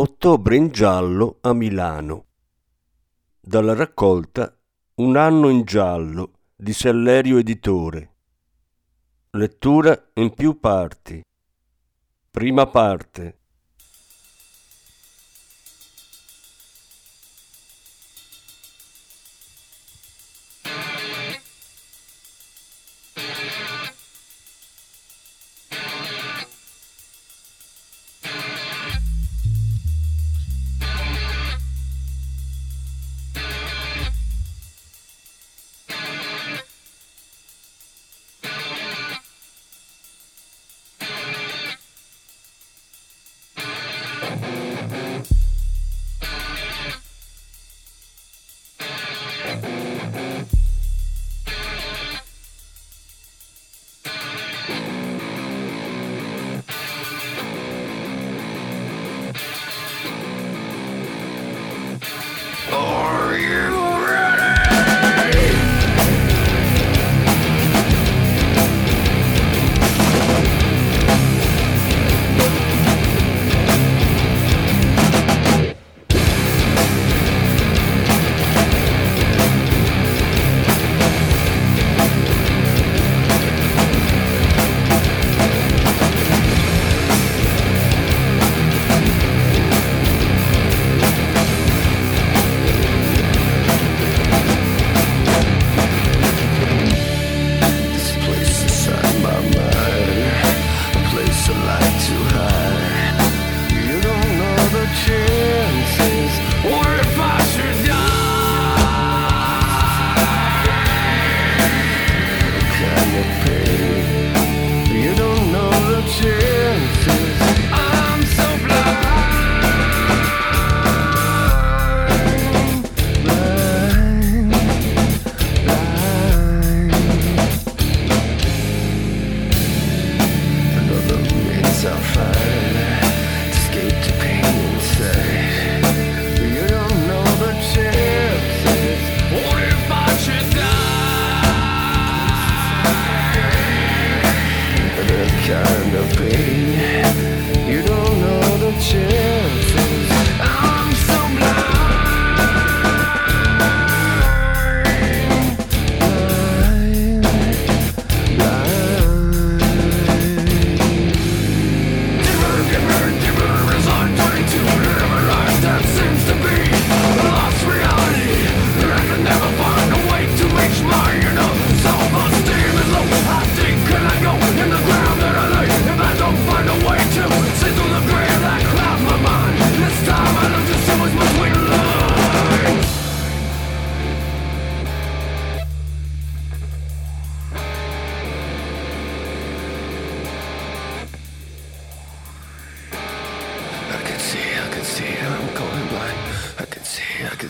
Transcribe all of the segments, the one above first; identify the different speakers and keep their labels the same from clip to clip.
Speaker 1: Ottobre in giallo a Milano. Dalla raccolta Un anno in giallo di Sellerio Editore. Lettura in più parti. Prima parte.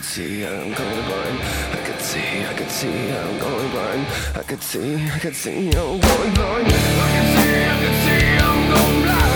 Speaker 2: See, I can see, I'm going blind. I can see, I can see, I'm going blind. I can see, I can see, I'm going blind. I can see, I can see, I'm going blind.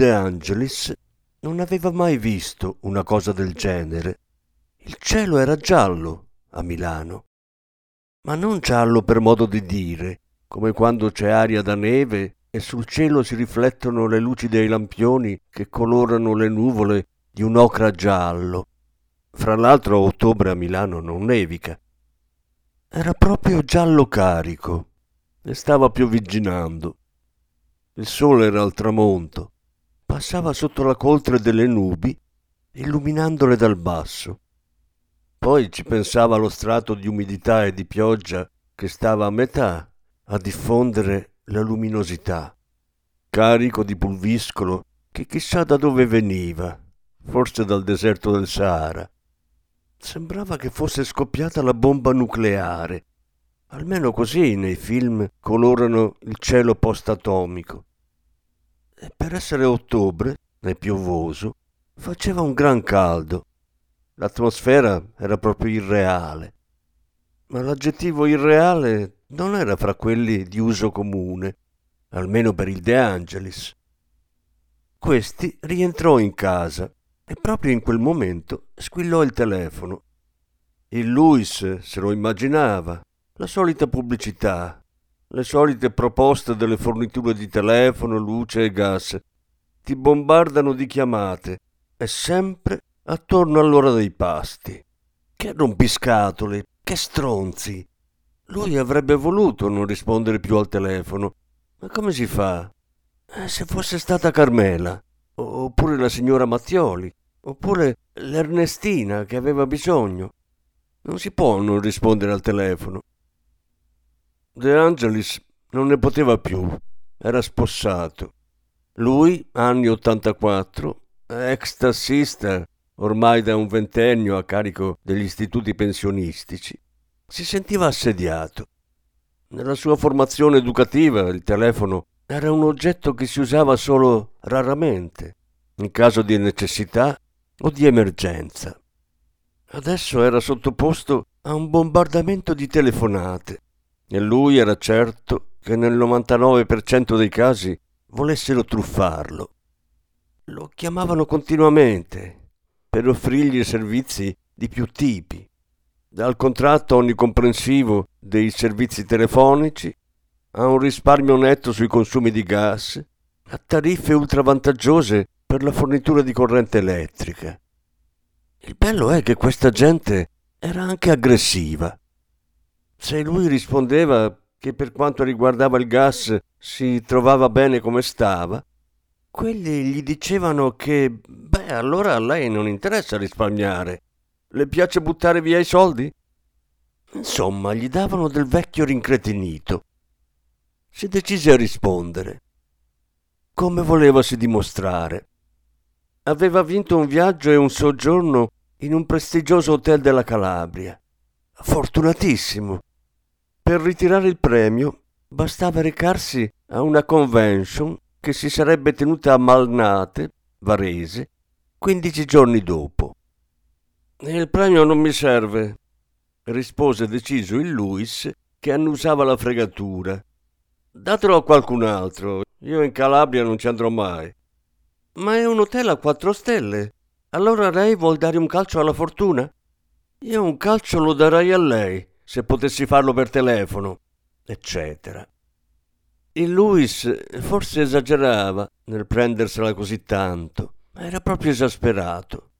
Speaker 3: De Angelis non aveva mai visto una cosa del genere. Il cielo era giallo a Milano, ma non giallo per modo di dire, come quando c'è aria da neve e sul cielo si riflettono le luci dei lampioni che colorano le nuvole di un ocra giallo. Fra l'altro a ottobre a Milano non nevica. Era proprio giallo carico e stava piovigginando. Il sole era al tramonto, passava sotto la coltre delle nubi, illuminandole dal basso. Poi ci pensava lo strato di umidità e di pioggia che stava a metà a diffondere la luminosità, carico di pulviscolo che chissà da dove veniva, forse dal deserto del Sahara. Sembrava che fosse scoppiata la bomba nucleare. Almeno così nei film colorano il cielo post-atomico. E per essere ottobre, e piovoso, faceva un gran caldo. L'atmosfera era proprio irreale. Ma l'aggettivo irreale non era fra quelli di uso comune, almeno per il De Angelis. Questi rientrò in casa e proprio in quel momento squillò il telefono. Il Luis se lo immaginava, la solita pubblicità, le solite proposte delle forniture di telefono, luce e gas. Ti bombardano di chiamate e sempre attorno all'ora dei pasti. Che rompiscatole, che stronzi! Lui avrebbe voluto non rispondere più al telefono. Ma come si fa? Eh, se fosse stata Carmela, oppure la signora Mattioli, oppure l'Ernestina che aveva bisogno. Non si può non rispondere al telefono. De Angelis non ne poteva più, era spossato. Lui, anni 84, ex tassista, ormai da un ventennio a carico degli istituti pensionistici, si sentiva assediato. Nella sua formazione educativa il telefono era un oggetto che si usava solo raramente, in caso di necessità o di emergenza. Adesso era sottoposto a un bombardamento di telefonate e lui era certo che nel 99% dei casi volessero truffarlo. Lo chiamavano continuamente per offrirgli servizi di più tipi dal contratto onnicomprensivo dei servizi telefonici a un risparmio netto sui consumi di gas, a tariffe ultravantaggiose per la fornitura di corrente elettrica. Il bello è che questa gente era anche aggressiva. Se lui rispondeva che per quanto riguardava il gas si trovava bene come stava, quelli gli dicevano che, beh, allora a lei non interessa risparmiare, le piace buttare via i soldi? Insomma, gli davano del vecchio rincretinito. Si decise a rispondere. Come volevasi dimostrare. Aveva vinto un viaggio e un soggiorno in un prestigioso hotel della Calabria. Fortunatissimo. Per ritirare il premio bastava recarsi a una convention che si sarebbe tenuta a Malnate, Varese, 15 giorni dopo. Il premio non mi serve, rispose deciso il Luis che annusava la fregatura. Datelo a qualcun altro, io in Calabria non ci andrò mai. Ma è un hotel a quattro stelle. Allora lei vuol dare un calcio alla fortuna? Io un calcio lo darei a lei, se potessi farlo per telefono, eccetera. Il Luis forse esagerava nel prendersela così tanto, ma era proprio esasperato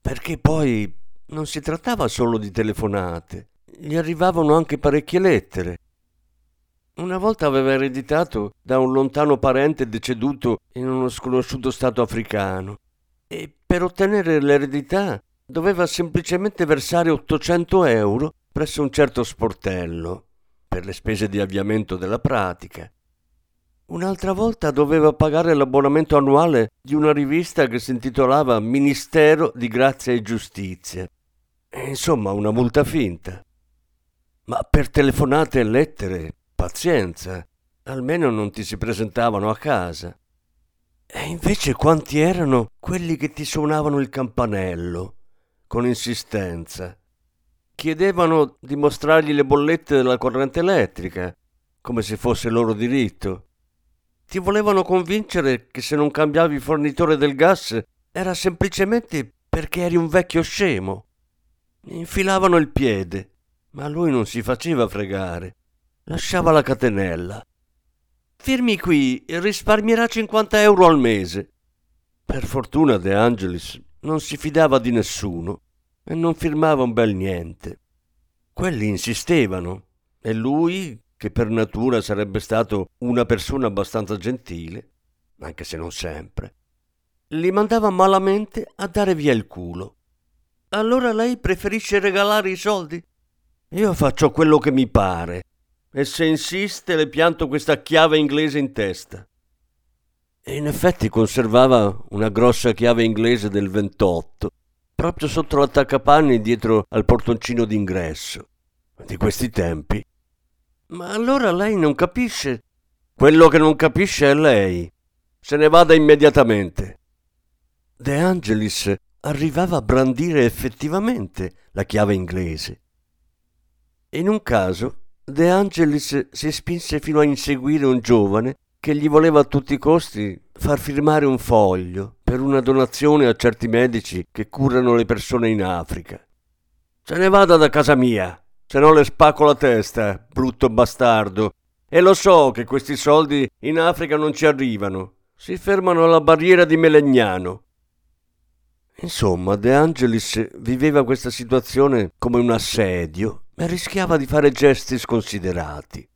Speaker 3: perché poi non si trattava solo di telefonate, gli arrivavano anche parecchie lettere. Una volta aveva ereditato da un lontano parente deceduto in uno sconosciuto stato africano e per ottenere l'eredità doveva semplicemente versare 800 euro presso un certo sportello per le spese di avviamento della pratica Un'altra volta doveva pagare l'abbonamento annuale di una rivista che si intitolava Ministero di Grazia e Giustizia. Insomma, una multa finta. Ma per telefonate e lettere, pazienza, almeno non ti si presentavano a casa. E invece quanti erano quelli che ti suonavano il campanello, con insistenza. Chiedevano di mostrargli le bollette della corrente elettrica, come se fosse loro diritto ti volevano convincere che se non cambiavi fornitore del gas era semplicemente perché eri un vecchio scemo. Infilavano il piede, ma lui non si faceva fregare. Lasciava la catenella. Firmi qui, risparmierà 50 euro al mese. Per fortuna De Angelis non si fidava di nessuno e non firmava un bel niente. Quelli insistevano e lui, che per natura sarebbe stato una persona abbastanza gentile, anche se non sempre, li mandava malamente a dare via il culo. Allora lei preferisce regalare i soldi? Io faccio quello che mi pare e se insiste le pianto questa chiave inglese in testa. E in effetti conservava una grossa chiave inglese del 28, proprio sotto l'attaccapanni dietro al portoncino d'ingresso. Di questi tempi. Ma allora lei non capisce? Quello che non capisce è lei. Se ne vada immediatamente. De Angelis arrivava a brandire effettivamente la chiave inglese. In un caso, De Angelis si spinse fino a inseguire un giovane che gli voleva a tutti i costi far firmare un foglio per una donazione a certi medici che curano le persone in Africa. Se ne vada da casa mia, se no le spacco la testa, brutto bastardo. E lo so che questi soldi in Africa non ci arrivano. Si fermano alla barriera di Melegnano. Insomma, De Angelis viveva questa situazione come un assedio e rischiava di fare gesti sconsiderati.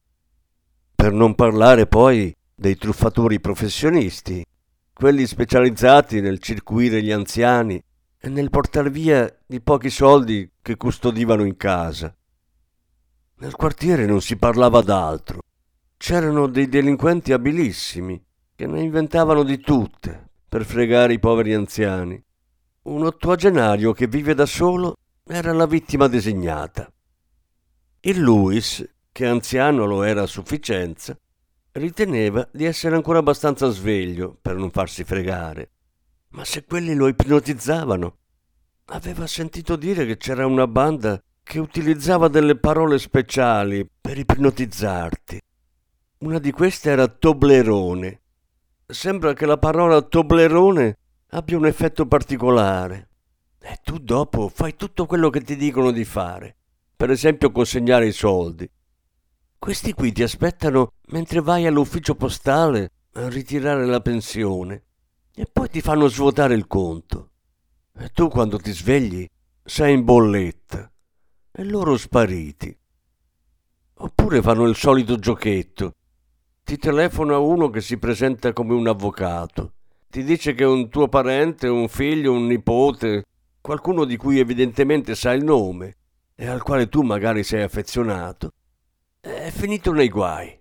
Speaker 3: Per non parlare poi dei truffatori professionisti, quelli specializzati nel circuire gli anziani e nel portar via i pochi soldi che custodivano in casa. Nel quartiere non si parlava d'altro. C'erano dei delinquenti abilissimi che ne inventavano di tutte per fregare i poveri anziani. Un ottuagenario che vive da solo era la vittima designata. Il Louis, che anziano lo era a sufficienza, riteneva di essere ancora abbastanza sveglio per non farsi fregare. Ma se quelli lo ipnotizzavano, aveva sentito dire che c'era una banda che utilizzava delle parole speciali per ipnotizzarti. Una di queste era Toblerone. Sembra che la parola Toblerone abbia un effetto particolare. E tu dopo fai tutto quello che ti dicono di fare. Per esempio consegnare i soldi. Questi qui ti aspettano mentre vai all'ufficio postale a ritirare la pensione e poi ti fanno svuotare il conto. E tu quando ti svegli sei in bolletta e loro spariti. Oppure fanno il solito giochetto. Ti telefona uno che si presenta come un avvocato ti dice che un tuo parente, un figlio, un nipote, qualcuno di cui evidentemente sa il nome e al quale tu magari sei affezionato, è finito nei guai.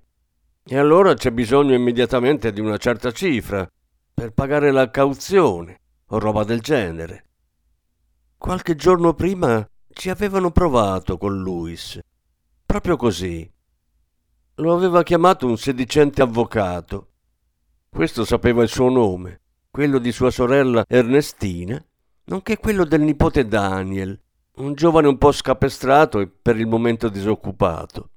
Speaker 3: E allora c'è bisogno immediatamente di una certa cifra per pagare la cauzione o roba del genere. Qualche giorno prima ci avevano provato con Luis, proprio così. Lo aveva chiamato un sedicente avvocato questo sapeva il suo nome, quello di sua sorella Ernestina, nonché quello del nipote Daniel, un giovane un po' scapestrato e per il momento disoccupato.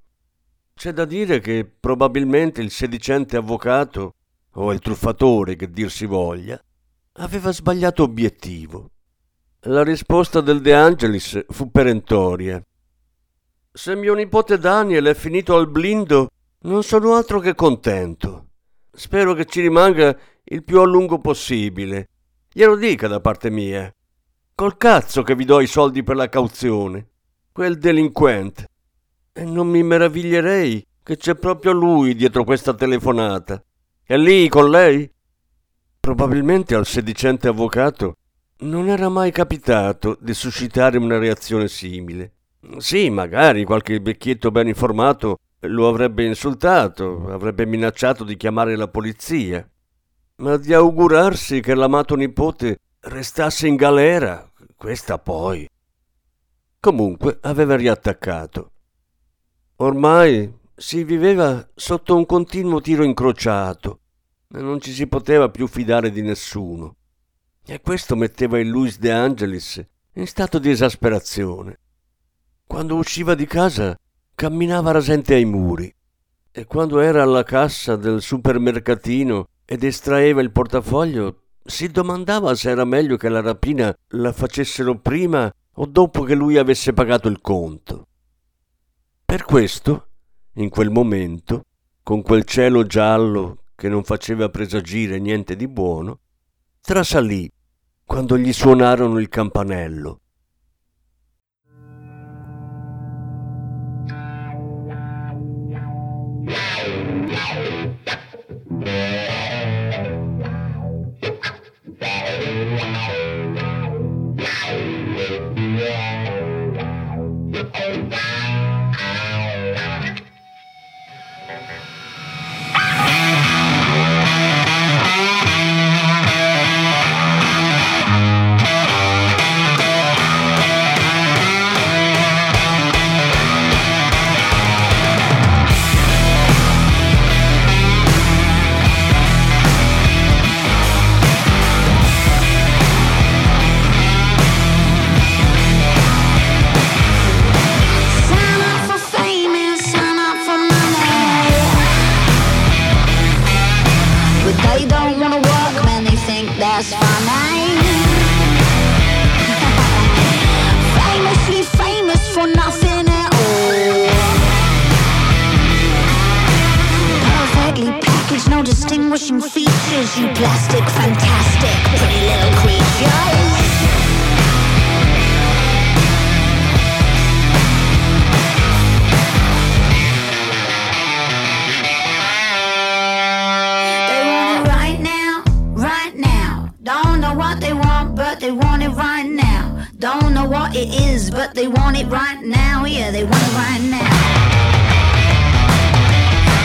Speaker 3: C'è da dire che probabilmente il sedicente avvocato, o il truffatore che dir si voglia, aveva sbagliato obiettivo. La risposta del De Angelis fu perentoria. Se mio nipote Daniel è finito al blindo, non sono altro che contento. Spero che ci rimanga il più a lungo possibile. Glielo dica da parte mia. Col cazzo che vi do i soldi per la cauzione. Quel delinquente. E non mi meraviglierei che c'è proprio lui dietro questa telefonata. È lì con lei? Probabilmente al sedicente avvocato non era mai capitato di suscitare una reazione simile. Sì, magari qualche vecchietto ben informato lo avrebbe insultato, avrebbe minacciato di chiamare la polizia. Ma di augurarsi che l'amato nipote restasse in galera, questa poi. Comunque aveva riattaccato. Ormai si viveva sotto un continuo tiro incrociato e non ci si poteva più fidare di nessuno. E questo metteva il Luis De Angelis in stato di esasperazione. Quando usciva di casa camminava rasente ai muri. e quando era alla cassa del supermercatino ed estraeva il portafoglio, si domandava se era meglio che la rapina la facessero prima o dopo che lui avesse pagato il conto. Per questo, in quel momento, con quel cielo giallo che non faceva presagire niente di buono, trasalì quando gli suonarono il campanello.
Speaker 4: Sign they want it right now. Don't know what it is, but they want it right now. Yeah, they want it right now.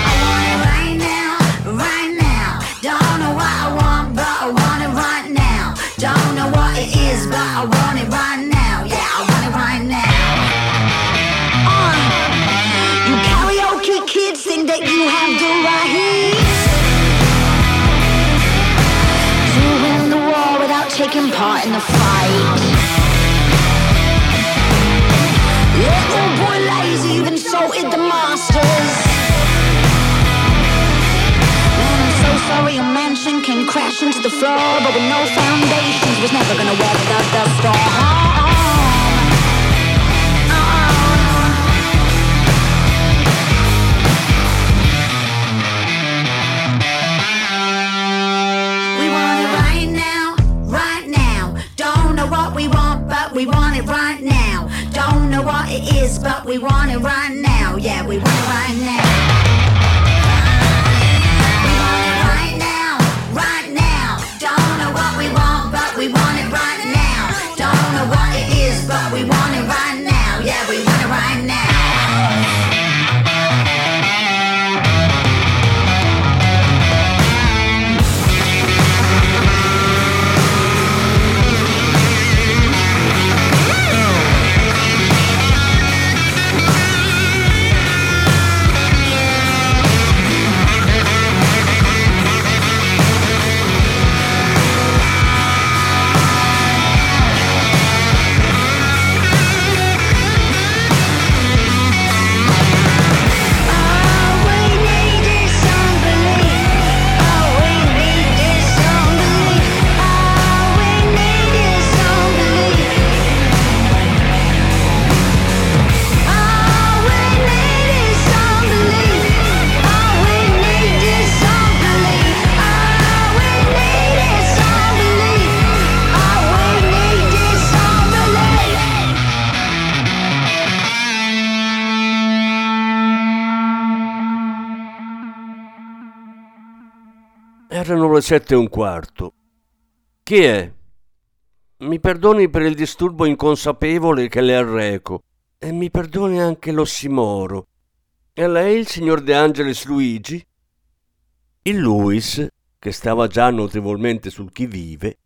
Speaker 4: I want it right now, right now. Don't know what I want, but I want it right now. Don't know what it is, but I want it right now. Yeah, I want it right now. Uh, you karaoke kids think that you have the right. To the fight. Little boy lazy, the masters. Man, I'm so sorry a mansion can crash into the floor, but with no foundations was never gonna weather the storm. we wanna run
Speaker 3: Erano le sette e un quarto. Chi è? Mi perdoni per il disturbo inconsapevole che le arreco e mi perdoni anche l'ossimoro. È lei il signor De Angelis Luigi? Il Luis, che stava già notevolmente sul chi vive,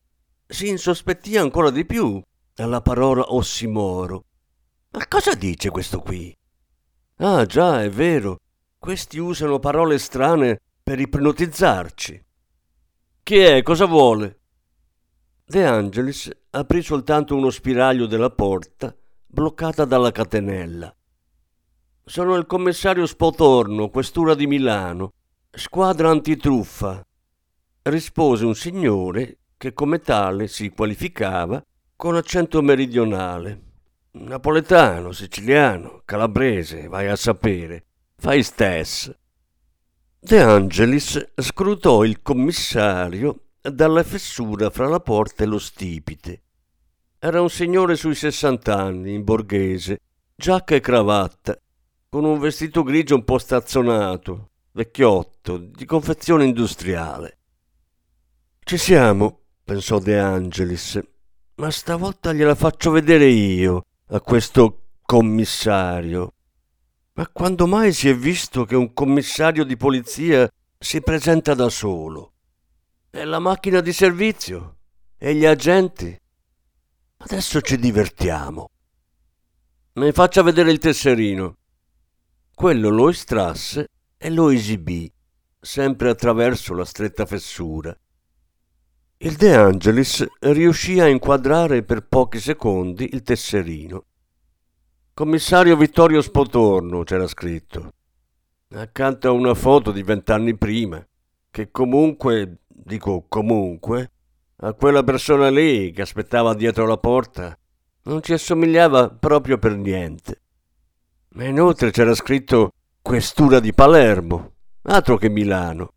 Speaker 3: si insospettì ancora di più alla parola ossimoro. Ma cosa dice questo qui? Ah già, è vero. Questi usano parole strane per ipnotizzarci. Chi è? Cosa vuole? De Angelis aprì soltanto uno spiraglio della porta, bloccata dalla catenella. Sono il commissario Spotorno, questura di Milano, squadra antitruffa, rispose un signore che come tale si qualificava con accento meridionale. Napoletano, siciliano, calabrese, vai a sapere. Fai stess. De Angelis scrutò il commissario dalla fessura fra la porta e lo stipite. Era un signore sui sessant'anni, in borghese, giacca e cravatta, con un vestito grigio un po' stazzonato, vecchiotto, di confezione industriale. Ci siamo, pensò De Angelis, ma stavolta gliela faccio vedere io a questo commissario. Ma quando mai si è visto che un commissario di polizia si presenta da solo? E la macchina di servizio? E gli agenti? Adesso ci divertiamo. Mi faccia vedere il tesserino. Quello lo estrasse e lo esibì, sempre attraverso la stretta fessura. Il De Angelis riuscì a inquadrare per pochi secondi il tesserino. Commissario Vittorio Spotorno c'era scritto, accanto a una foto di vent'anni prima, che comunque, dico comunque, a quella persona lì che aspettava dietro la porta non ci assomigliava proprio per niente. Ma inoltre c'era scritto Questura di Palermo, altro che Milano.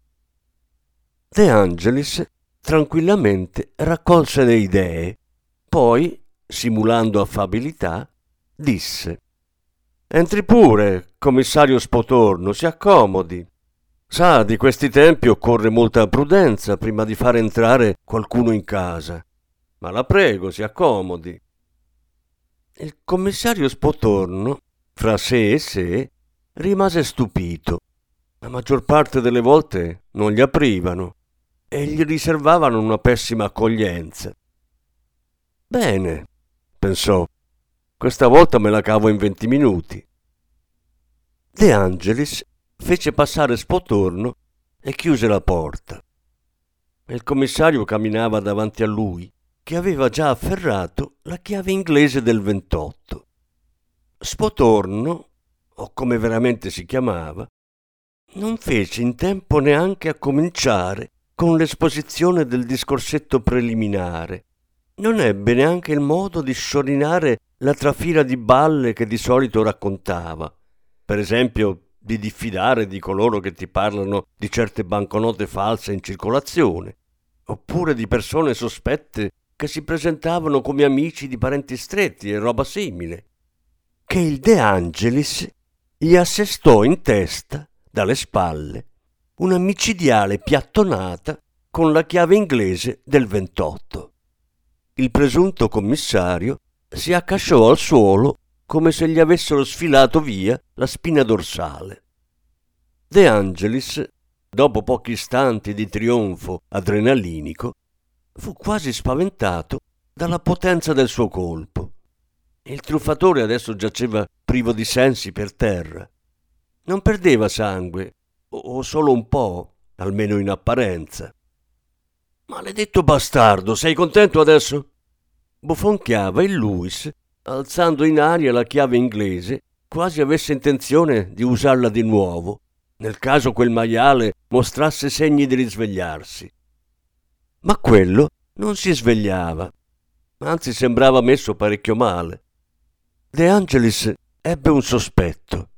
Speaker 3: De Angelis tranquillamente raccolse le idee, poi, simulando affabilità, disse Entri pure, commissario Spotorno, si accomodi. Sa, di questi tempi occorre molta prudenza prima di far entrare qualcuno in casa. Ma la prego, si accomodi. Il commissario Spotorno, fra sé e sé, rimase stupito. La maggior parte delle volte non gli aprivano e gli riservavano una pessima accoglienza. Bene, pensò, questa volta me la cavo in venti minuti. De Angelis fece passare Spotorno e chiuse la porta. Il commissario camminava davanti a lui, che aveva già afferrato la chiave inglese del 28. Spotorno, o come veramente si chiamava, non fece in tempo neanche a cominciare con l'esposizione del discorsetto preliminare. Non ebbe neanche il modo di sciorinare la trafila di balle che di solito raccontava. Per esempio, di diffidare di coloro che ti parlano di certe banconote false in circolazione, oppure di persone sospette che si presentavano come amici di parenti stretti e roba simile, che il De Angelis gli assestò in testa, dalle spalle, una micidiale piattonata con la chiave inglese del 28. Il presunto commissario si accasciò al suolo come se gli avessero sfilato via la spina dorsale. De Angelis, dopo pochi istanti di trionfo adrenalinico, fu quasi spaventato dalla potenza del suo colpo. Il truffatore adesso giaceva privo di sensi per terra. Non perdeva sangue, o solo un po', almeno in apparenza. Maledetto bastardo, sei contento adesso? Bofonchiava il Louis, alzando in aria la chiave inglese, quasi avesse intenzione di usarla di nuovo, nel caso quel maiale mostrasse segni di risvegliarsi. Ma quello non si svegliava, anzi sembrava messo parecchio male. De Angelis ebbe un sospetto.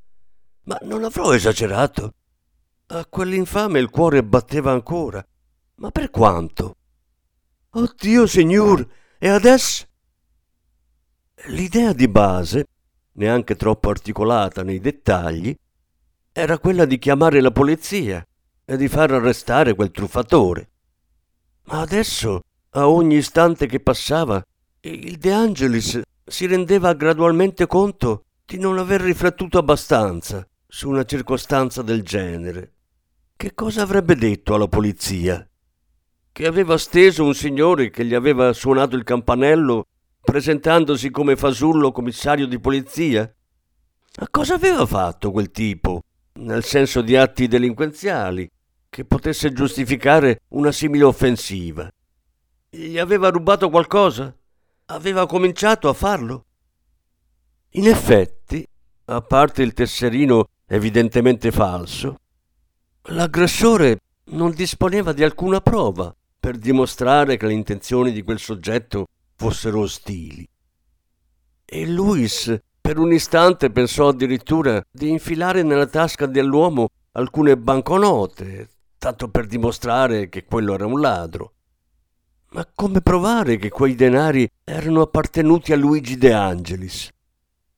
Speaker 3: Ma non avrò esagerato? A quell'infame il cuore batteva ancora. Ma per quanto? Oddio, signor, e adesso? L'idea di base, neanche troppo articolata nei dettagli, era quella di chiamare la polizia e di far arrestare quel truffatore. Ma adesso, a ogni istante che passava, il De Angelis si rendeva gradualmente conto di non aver riflettuto abbastanza su una circostanza del genere. Che cosa avrebbe detto alla polizia? Che aveva steso un signore che gli aveva suonato il campanello presentandosi come fasullo commissario di polizia? Ma cosa aveva fatto quel tipo, nel senso di atti delinquenziali, che potesse giustificare una simile offensiva? Gli aveva rubato qualcosa? Aveva cominciato a farlo? In effetti, a parte il tesserino evidentemente falso, l'aggressore non disponeva di alcuna prova per dimostrare che le intenzioni di quel soggetto fossero ostili. E Luis per un istante pensò addirittura di infilare nella tasca dell'uomo alcune banconote, tanto per dimostrare che quello era un ladro. Ma come provare che quei denari erano appartenuti a Luigi De Angelis?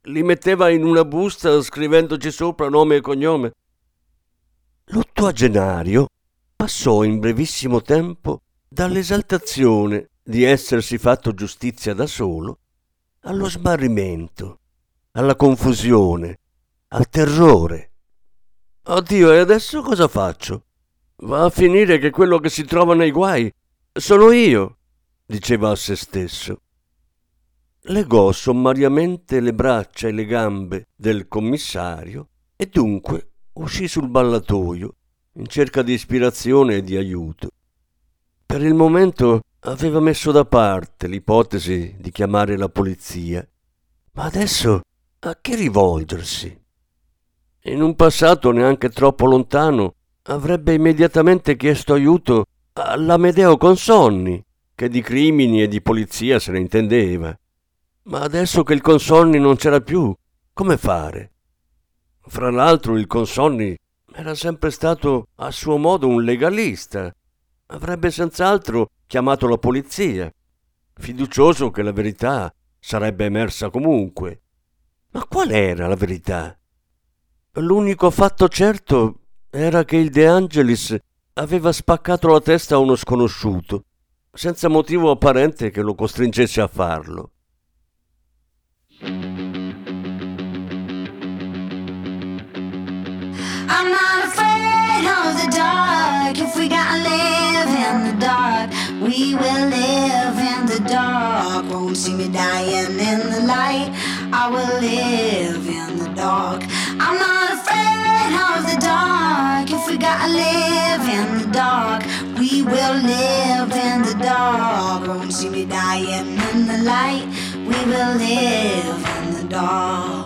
Speaker 3: Li metteva in una busta scrivendoci sopra nome e cognome. L'ottuagenario passò in brevissimo tempo dall'esaltazione di essersi fatto giustizia da solo allo smarrimento, alla confusione, al terrore. Oddio, e adesso cosa faccio? Va a finire che quello che si trova nei guai sono io, diceva a se stesso. Legò sommariamente le braccia e le gambe del commissario e dunque uscì sul ballatoio in cerca di ispirazione e di aiuto. Per il momento aveva messo da parte l'ipotesi di chiamare la polizia, ma adesso a chi rivolgersi? In un passato neanche troppo lontano avrebbe immediatamente chiesto aiuto all'Amedeo Consonni, che di crimini e di polizia se ne intendeva. Ma adesso che il Consonni non c'era più, come fare? Fra l'altro il Consonni era sempre stato a suo modo un legalista. Avrebbe senz'altro chiamato la polizia, fiducioso che la verità sarebbe emersa comunque. Ma qual era la verità? L'unico fatto certo era che il De Angelis aveva spaccato la testa a uno sconosciuto, senza motivo apparente che lo costringesse a farlo.
Speaker 4: I'm not afraid of the dark. If we gotta live in the dark, we will live in the dark. Won't see me dying in the light. I will live in the dark. I'm not afraid of the dark. If we gotta live in the dark, we will live in the dark. Won't see me dying in the light. We will live in the dark.